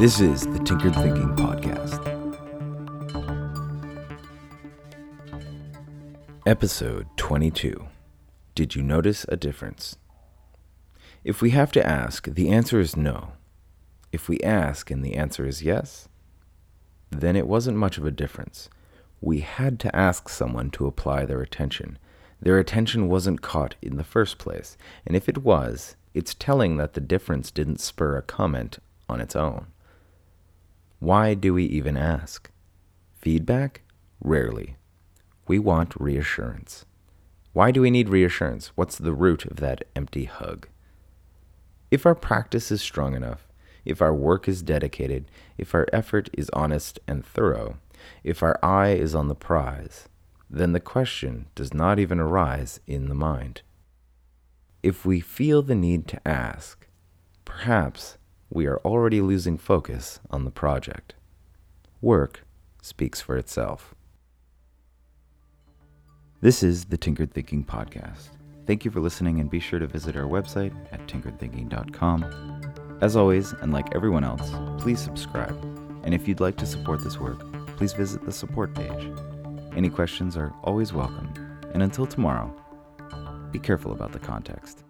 This is the Tinkered Thinking Podcast. Episode 22 Did you notice a difference? If we have to ask, the answer is no. If we ask and the answer is yes, then it wasn't much of a difference. We had to ask someone to apply their attention. Their attention wasn't caught in the first place, and if it was, it's telling that the difference didn't spur a comment on its own. Why do we even ask? Feedback? Rarely. We want reassurance. Why do we need reassurance? What's the root of that empty hug? If our practice is strong enough, if our work is dedicated, if our effort is honest and thorough, if our eye is on the prize, then the question does not even arise in the mind. If we feel the need to ask, perhaps we are already losing focus on the project. Work speaks for itself. This is the Tinkered Thinking Podcast. Thank you for listening and be sure to visit our website at tinkeredthinking.com. As always, and like everyone else, please subscribe. And if you'd like to support this work, please visit the support page. Any questions are always welcome. And until tomorrow, be careful about the context.